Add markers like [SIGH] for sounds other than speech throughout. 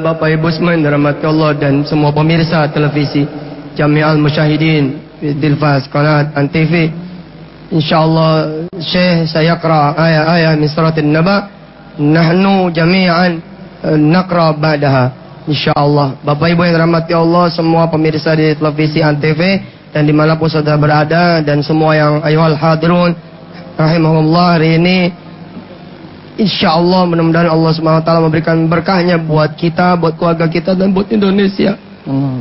Bapak Ibu dirahmati Allah dan semua pemirsa televisi Jami'al Musyahidin Dilfaz Qanat Antv InsyaAllah Syekh saya kera ayat-ayat min Naba Nahnu jami'an eh, nakra ba'daha. InsyaAllah Bapak Ibu yang dirahmati Allah Semua pemirsa di televisi Antv Dan dimanapun saudara berada Dan semua yang ayuhal hadirun Rahimahullah hari ini Insya Allah mudah-mudahan Allah SWT memberikan berkahnya buat kita, buat keluarga kita dan buat Indonesia. Allah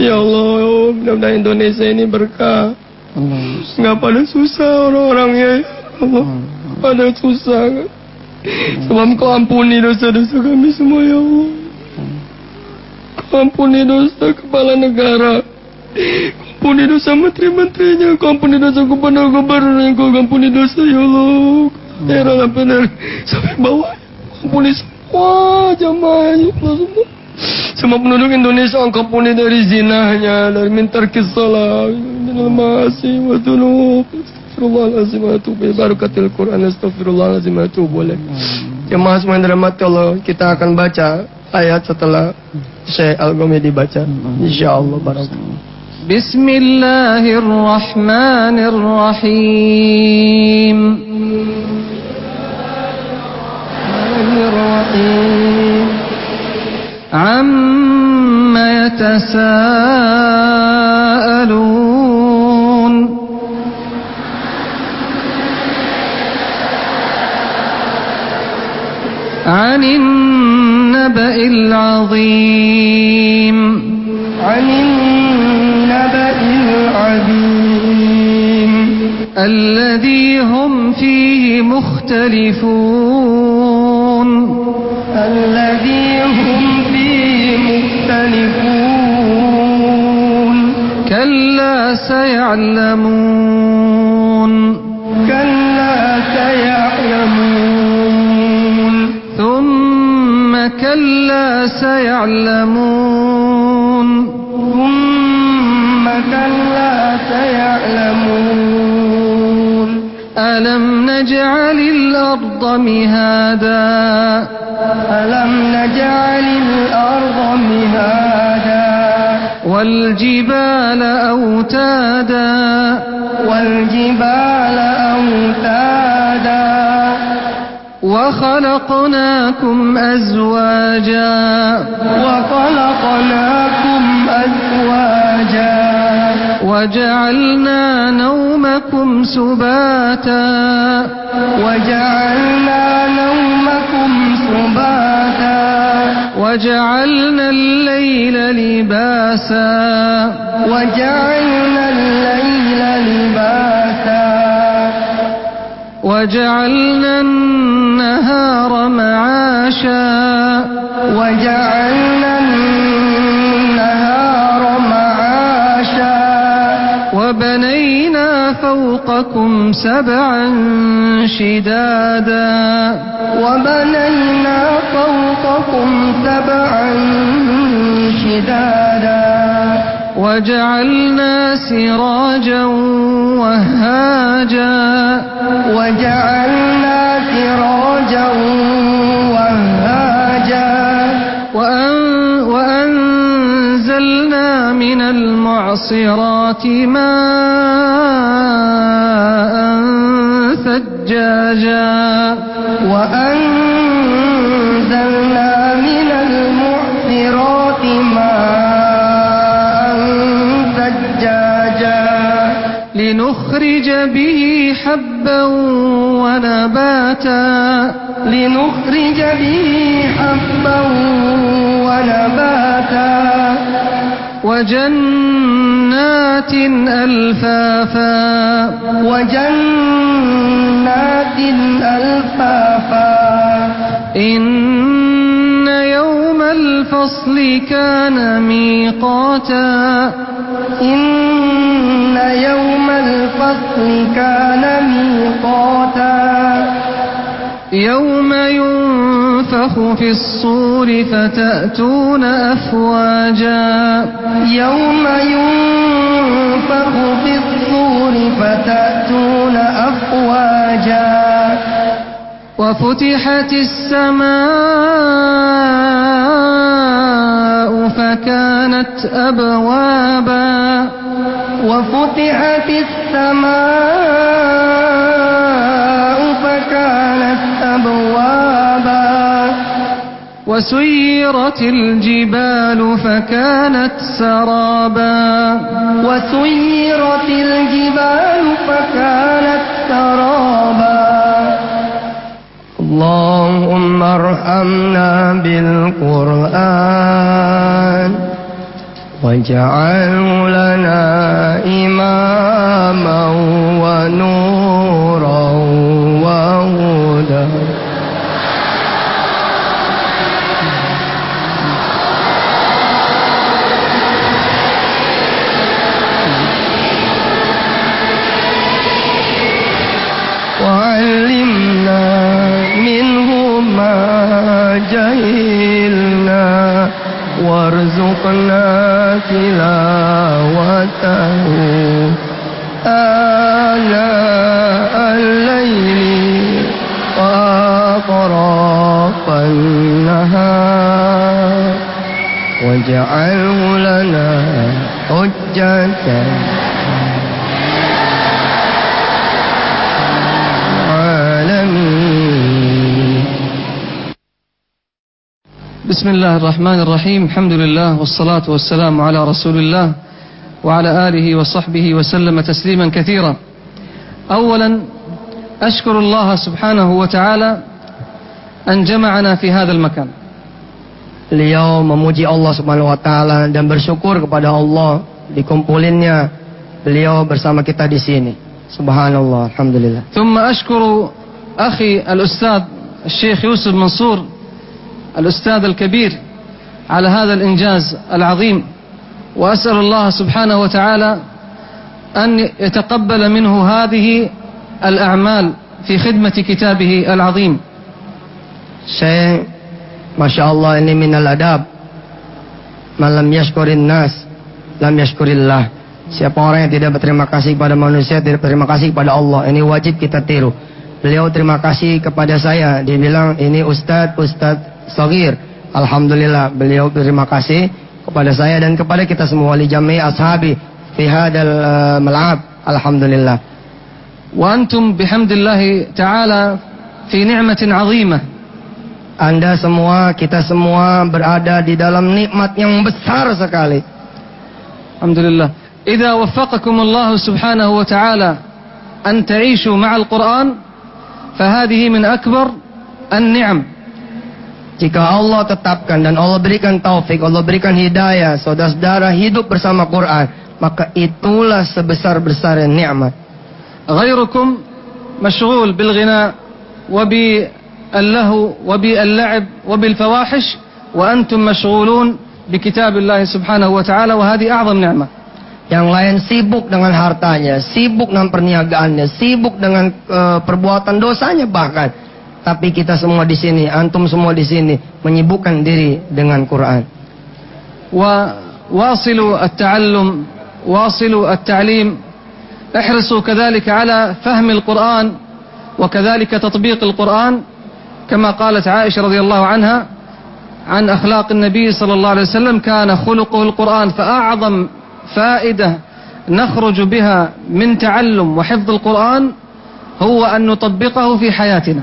Ya Allah, mudah-mudahan Indonesia ini berkah. Nggak pada susah orang-orangnya. Ya Allah, pada susah. Sebab kau ampuni dosa-dosa kami semua ya Allah. Kau ampuni dosa kepala negara. Kau ampuni dosa menteri-menterinya. Kau ampuni dosa gubernur-gubernurnya. Kau ampuni dosa ya Allah. Ya daerah Lampinari sampai bawah kumpulis semua jamaah semua. Semua penduduk Indonesia engkau puni dari zinahnya dari mintar kisah minal masih wa dunub Astagfirullahaladzim wa atubu barakatil Quran Astagfirullahaladzim wa atubu boleh jemaah semua yang dirahmati Allah kita akan baca ayat setelah Syekh Al-Ghami dibaca. Insyaallah Bismillahirrahmanirrahim Bismillahirrahmanirrahim. عم يتساءلون. عن النبأ العظيم. عن النبأ العظيم. الذي هم فيه مختلفون. الذي هم فيه مختلفون. كلا سيعلمون. كلا سيعلمون. ثم كلا سيعلمون. ثم كلا سيعلمون. ألم نجعل الأرض مهادا؟ والجبال أوتادا. والجبال أوتادا. وخلقناكم أزواجا. وخلقناكم أزواجا. وجعلنا نومكم سباتا. وجعلنا نومكم سباتا. وجعلنا الليل لباسا. وجعلنا الليل لباسا. وجعلنا النهار معاشا. وجعلنا النهار معاشا. وبنينا فوقكم سبعا شدادا. وبنينا فوقكم سبعا شدادا وجعلنا سراجا وهاجا وجعلنا سراجا وهاجا وأن وأنزلنا من المعصرات ماء ثجاجا وأنزلنا من المعصرات ماء ثجاجا لنخرج به حبا ونباتا. لنخرج به حبا ونباتا. وجنات ألفافا. وجنات ألفافا. إن يوم الفصل كان ميقاتا. إن يوم الفصل كان ميقاتا. يوم ينفخ في الصور فتأتون أفواجا. يوم ينفخ في الصور فتأتون أفواجا وفتحت السماء فكانت أبوابا وفتحت السماء وسيرت الجبال فكانت سرابا. وسيرت الجبال فكانت سرابا. اللهم ارحمنا بالقرآن واجعله لنا وأطراف النهار واجعله لنا حجة. بسم الله الرحمن الرحيم. الحمد لله والصلاة والسلام على رسول الله وعلى آله وصحبه وسلم تسليما كثيرا. أولا أشكر الله سبحانه وتعالى أن جمعنا في هذا المكان Beliau memuji Allah Subhanahu wa taala dan bersyukur kepada Allah dikumpulinnya beliau bersama kita di sini. Subhanallah, alhamdulillah. ثم أشكر أخي الأستاذ الشيخ يوسف منصور الأستاذ الكبير على هذا الإنجاز العظيم وأسأل الله سبحانه وتعالى أن يتقبل منه هذه الأعمال في خدمة كتابه العظيم Saya Masya Allah ini minal adab. Malam yaskurin nas Lam yaskurillah Siapa orang yang tidak berterima kasih kepada manusia Tidak berterima kasih kepada Allah Ini wajib kita tiru. Beliau terima kasih kepada saya Dia bilang ini Ustadz Ustadz Sogir Alhamdulillah beliau terima kasih kepada saya dan kepada kita semua wali jami ashabi fi hadal eh, mal'ab. Alhamdulillah. Wa antum bihamdillahi ta'ala fi ni'matin 'azimah. Anda semua, kita semua berada di dalam nikmat yang besar sekali. الحمد لله إذا وفقكم الله سبحانه وتعالى أن تعيشوا مع القرآن فهذه من أكبر النعم Jika Allah tetapkan dan Allah berikan taufik, Allah berikan hidayah, saudara-saudara hidup bersama Quran, maka itulah sebesar-besar nikmat. غيركم مشغول بالغناء وباللهو وباللعب وبالفواحش وأنتم مشغولون بكتاب الله سبحانه وتعالى وهذه أعظم نعمة Yang lain sibuk dengan hartanya, sibuk dengan perniagaannya, sibuk dengan eh, perbuatan dosanya bahkan. Tapi kita semua di sini, antum semua di sini menyibukkan diri dengan Quran. وواصلوا التعلم واصلوا التعليم احرصوا كذلك على فهم القرآن وكذلك تطبيق القرآن كما قالت عائشة رضي الله عنها عن أخلاق النبي صلى الله عليه وسلم كان خلقه القرآن فأعظم فائدة نخرج بها من تعلم وحفظ القرآن هو أن نطبقه في حياتنا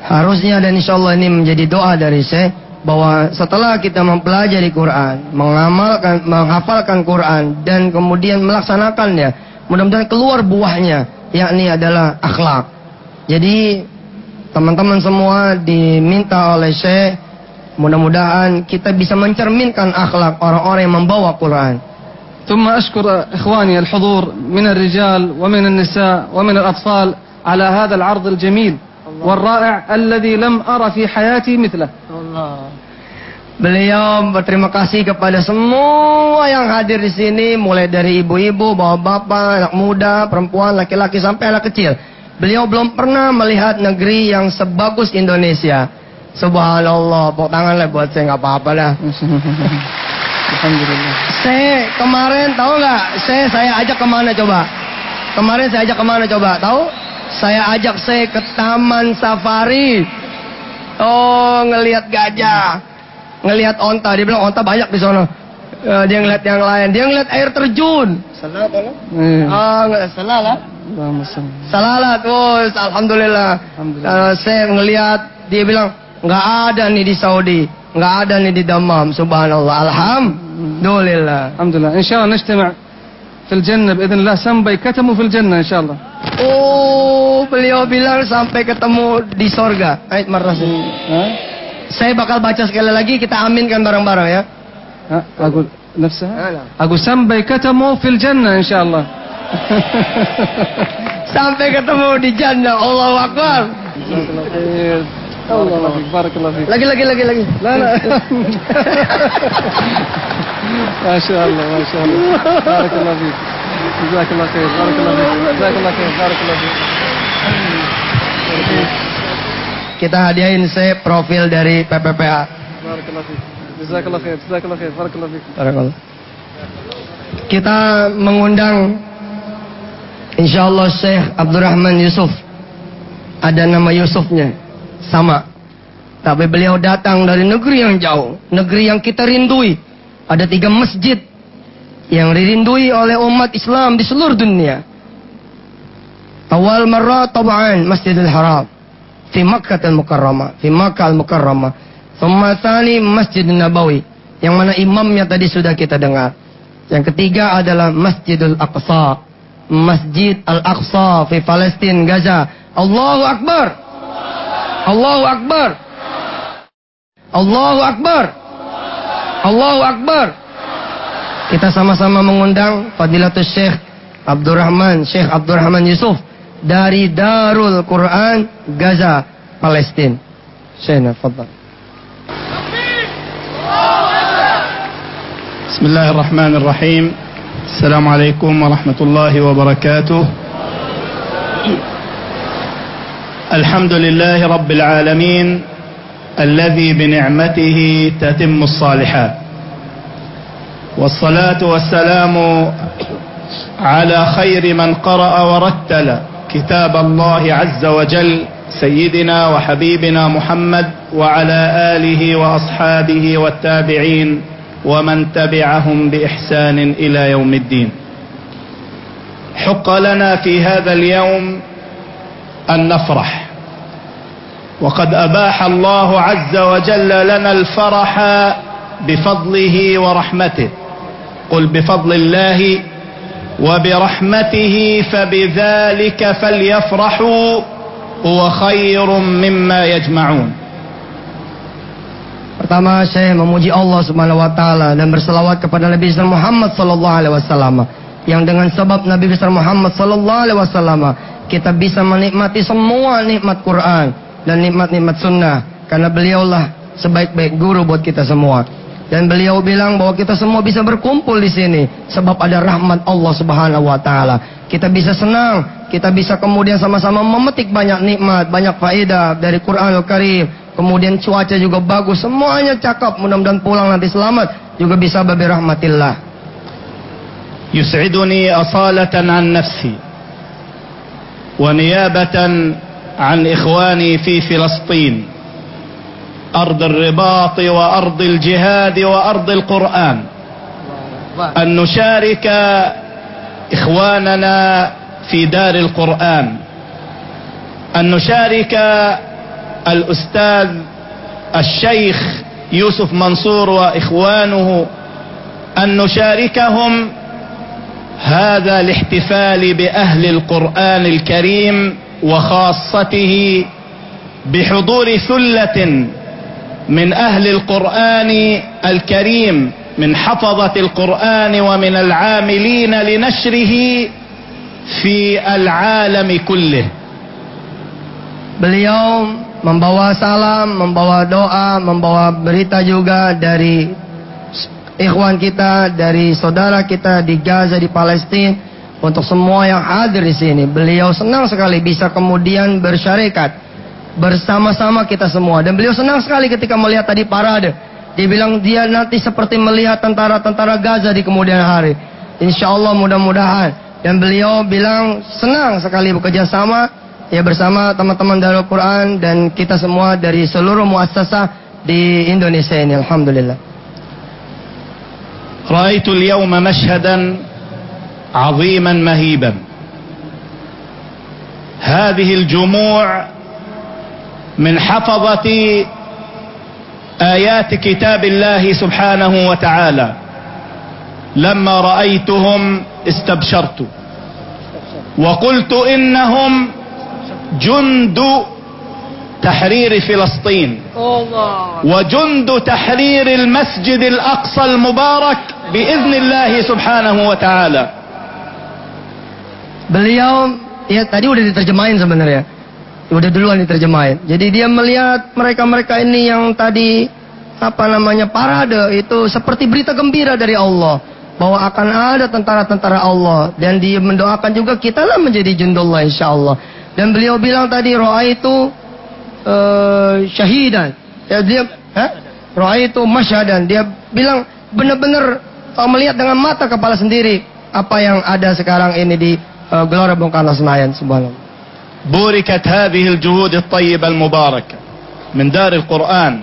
Harusnya dan insya Allah ini menjadi doa dari saya bahwa setelah kita mempelajari Quran, mengamalkan, menghafalkan Quran dan kemudian melaksanakannya, mudah-mudahan keluar buahnya, yakni adalah akhlak. Jadi teman-teman semua diminta oleh Syekh mudah-mudahan kita bisa mencerminkan akhlak orang-orang yang membawa Quran. ثم أشكر إخواني الحضور من الرجال ومن النساء ومن الأطفال على هذا العرض الجميل والرائع الذي لم أرى في حياتي مثله Beliau berterima kasih kepada semua yang hadir di sini, mulai dari ibu-ibu, bapak-bapak, anak muda, perempuan, laki-laki sampai anak kecil. Beliau belum pernah melihat negeri yang sebagus Indonesia. Subhanallah, tepuk tangan lah buat saya nggak apa-apa lah. [LAUGHS] Alhamdulillah. Saya kemarin tahu nggak? Saya saya ajak ke mana coba? Kemarin saya ajak ke mana coba? Tahu? Saya ajak saya ke taman safari. Oh, ngelihat gajah, ngelihat onta. Dia bilang onta banyak di sana. Eh, dia ngelihat yang lain. Dia ngelihat air terjun. Salah, salah. Hmm. Ah, salah lah. Salawat, bos. Alhamdulillah. Alhamdulillah. Uh, saya ngelihat dia bilang nggak ada nih di Saudi, nggak ada nih di Damam. Subhanallah. Alhamdulillah. Alhamdulillah. Insya Allah nijtima' fil jannah biiznillah sampai ketemu fil jannah insya Allah. Oh, beliau bilang sampai ketemu di sorga. Ait marah ini. Saya bakal baca sekali lagi kita aminkan bareng-bareng ya. Ha, aku. نفسها أقول سنبي كتموا في الجنة إن شاء الله [LAUGHS] Sampai ketemu di jannah. Allahu Akbar. جزاك الله خير بارك الله فيك بارك الله فيك Lagi lagi lagi lagi. لا لا [LAUGHS] ما شاء الله ما شاء الله بارك الله فيك جزاك الله خير بارك الله فيك جزاك الله خير بارك الله فيك Kita hadiahin saya profil dari PPPA. بارك الله Jazakallah khair, jazakallah Kita mengundang insyaallah Syekh Abdurrahman Yusuf. Ada nama Yusufnya. Sama. Tapi beliau datang dari negeri yang jauh, negeri yang kita rindui. Ada tiga masjid yang dirindui oleh umat Islam di seluruh dunia. Awal marah tabaan Masjidil Haram. Fi Makkah al-Mukarramah, fi Makkah al-Mukarramah Thumma thani Masjid Nabawi. Yang mana imamnya tadi sudah kita dengar. Yang ketiga adalah Masjidul Aqsa. Masjid Al-Aqsa fi Palestin, Gaza. Allahu Akbar. Allahu Akbar. Allahu Akbar. Allahu Akbar. Kita sama-sama mengundang Fadilatul Syekh Abdurrahman, Syekh Abdurrahman Yusuf dari Darul Quran Gaza, Palestina. Syekhna, fadal. بسم الله الرحمن الرحيم. السلام عليكم ورحمة الله وبركاته. الحمد لله رب العالمين الذي بنعمته تتم الصالحات. والصلاة والسلام على خير من قرأ ورتل كتاب الله عز وجل سيدنا وحبيبنا محمد وعلى آله وأصحابه والتابعين ومن تبعهم بإحسان إلى يوم الدين. حق لنا في هذا اليوم أن نفرح. وقد أباح الله عز وجل لنا الفرح بفضله ورحمته. قل بفضل الله وبرحمته فبذلك فليفرحوا هو خير مما يجمعون. Pertama saya memuji Allah Subhanahu wa taala dan berselawat kepada Nabi besar Muhammad sallallahu alaihi wasallam yang dengan sebab Nabi besar Muhammad sallallahu alaihi wasallam kita bisa menikmati semua nikmat Quran dan nikmat-nikmat sunnah karena beliaulah sebaik-baik guru buat kita semua. Dan beliau bilang bahwa kita semua bisa berkumpul di sini sebab ada rahmat Allah Subhanahu wa taala. Kita bisa senang, kita bisa kemudian sama-sama memetik banyak nikmat, banyak faedah dari Quranul Karim Kemudian cuaca juga bagus, semuanya cakep. Mudah-mudahan pulang nanti selamat juga bisa babi rahmatillah. يسعدني أصالة عن نفسي ونيابة عن إخواني في فلسطين أرض الرباط وأرض الجهاد وأرض القرآن أن نشارك إخواننا في دار القرآن أن نشارك الأستاذ الشيخ يوسف منصور وإخوانه أن نشاركهم هذا الاحتفال بأهل القرآن الكريم وخاصته بحضور ثلة من أهل القرآن الكريم من حفظة القرآن ومن العاملين لنشره في العالم كله. Beliau membawa salam, membawa doa, membawa berita juga dari ikhwan kita, dari saudara kita di Gaza, di Palestina, untuk semua yang hadir di sini. Beliau senang sekali bisa kemudian bersyarikat bersama-sama kita semua. Dan beliau senang sekali ketika melihat tadi parade. Dia bilang dia nanti seperti melihat tentara-tentara Gaza di kemudian hari. Insya Allah mudah-mudahan. Dan beliau bilang senang sekali bekerja sama ya bersama teman-teman Darul Quran dan kita semua dari seluruh muassasah di Indonesia ini. Alhamdulillah. رأيت اليوم مشهدا عظيما مهيبا هذه الجموع من حفظة آيات كتاب الله سبحانه وتعالى لما رأيتهم استبشرت وقلت إنهم جند تحرير فلسطين وجند تحرير المسجد الأقصى المبارك بإذن الله سبحانه وتعالى Beliau ya tadi udah diterjemahin sebenarnya. Udah duluan diterjemahin. Jadi dia melihat mereka-mereka ini yang tadi apa namanya parade itu seperti berita gembira dari Allah bahwa akan ada tentara-tentara Allah dan dia mendoakan juga kita lah menjadi jundullah insyaallah. Dan beliau bilang tadi roa itu uh, syahidan. Ya dia eh? roa itu masyadan. Dia bilang benar-benar uh, melihat dengan mata kepala sendiri apa yang ada sekarang ini di uh, Gelora Bung Karno Senayan subhanallah. بوركت هذه الجهود الطيبة المباركة من دار القرآن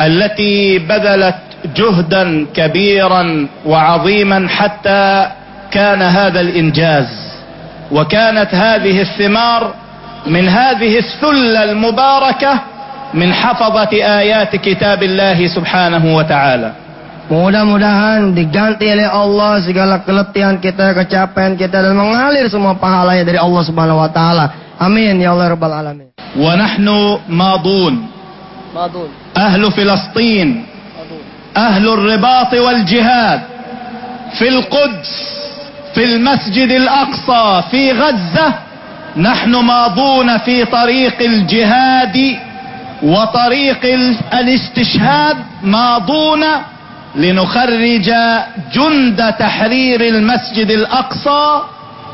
التي بذلت جهدا كبيرا وعظيما حتى كان هذا الإنجاز وكانت هذه الثمار من هذه الثلة المباركة من حفظة آيات كتاب الله سبحانه وتعالى Mudah-mudahan diganti oleh Allah segala keletihan kita, kecapean kita dan mengalir semua pahalanya dari Allah Subhanahu wa taala. Amin ya Allah rabbal alamin. ونحن ماضون Madun. أهل فلسطين أهل الرباط والجهاد في القدس في المسجد الأقصى في غزة نحن ماضون في طريق الجهاد وطريق ال- الاستشهاد ماضون لنخرج جند تحرير المسجد الأقصى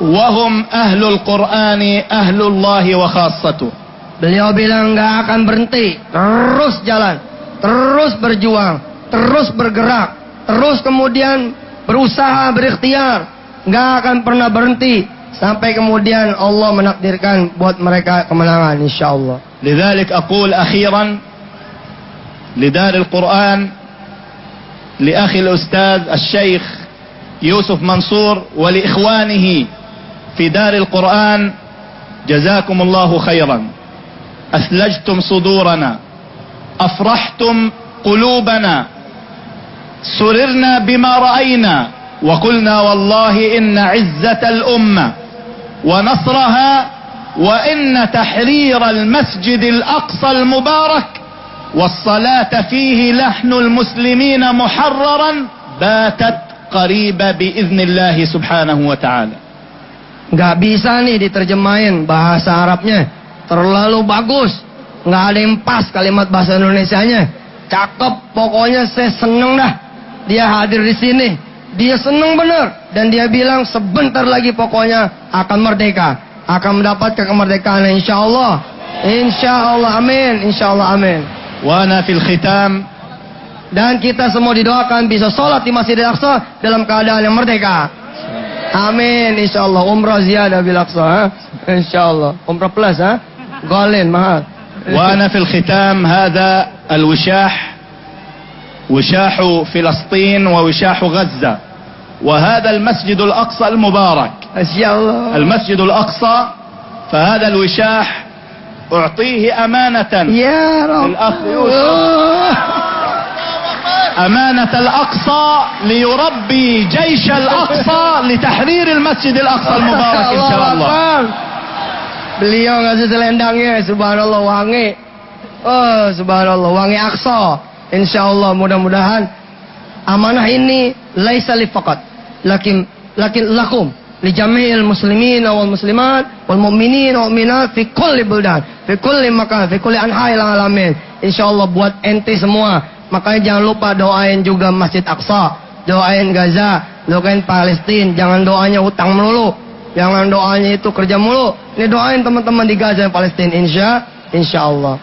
وهم أهل القرآن أهل الله وخاصته. Beliau bilang nggak akan berhenti, terus jalan, terus berjuang, terus bergerak, terus kemudian berusaha berikhtiar, nggak akan pernah berhenti sampai kemudian Allah menakdirkan buat mereka kemenangan insya Allah. لذلك أقول أخيرا لدار القرآن لأخي الأستاذ الشيخ يوسف منصور ولإخوانه في دار القرآن جزاكم الله خيرا أثلجتم صدورنا أفرحتم قلوبنا سررنا بما رأينا وقلنا والله إن عزة الأمة ونصرها وإن تحرير المسجد الأقصى المبارك والصلاة فيه لحن المسلمين محررا باتت قريبة بإذن الله سبحانه وتعالى Nggak bisa nih diterjemahin bahasa Arabnya. Terlalu bagus. Nggak ada yang pas kalimat bahasa Indonesianya. Cakep. Pokoknya saya seneng dah. Dia hadir di sini. Dia senang benar dan dia bilang sebentar lagi pokoknya akan merdeka, akan mendapat kemerdekaan insya Allah. Insya Allah amin, insya Allah amin. Wa fil khitam dan kita semua didoakan bisa sholat di Masjidil Aqsa dalam keadaan yang merdeka. Amin, insya Allah. Umrah ziyadah bil Aqsa, insya Allah. Umrah plus, ha? Golin mahal. Wa fil khitam hada al wushah. وشاح فلسطين ووشاح غزة. وهذا المسجد الأقصى المبارك. المسجد الأقصى فهذا الوشاح أعطيه أمانة. ya Rabb الأخ يوسف. [LAUGHS] أمانة الأقصى ليربي جيش الأقصى لتحرير المسجد الأقصى [LAUGHS] المبارك إن شاء الله. beliau ngasih selendangnya subhanallah wangi. Oh subhanallah wangi Aqsa insyaallah mudah-mudahan amanah ini laisa li faqat lakin lakin lakum li jami'il muslimin wal muslimat wal mu'minin wal mu'minat fi kulli buldan fi kulli makan fi kulli anha'il alamin. Insyaallah buat ente semua. Makanya jangan lupa doain juga Masjid Aqsa doain Gaza doain Palestina jangan doanya utang melulu. Jangan doanya itu kerja mulu ini doain teman-teman di Gaza dan Palestina insya insya Allah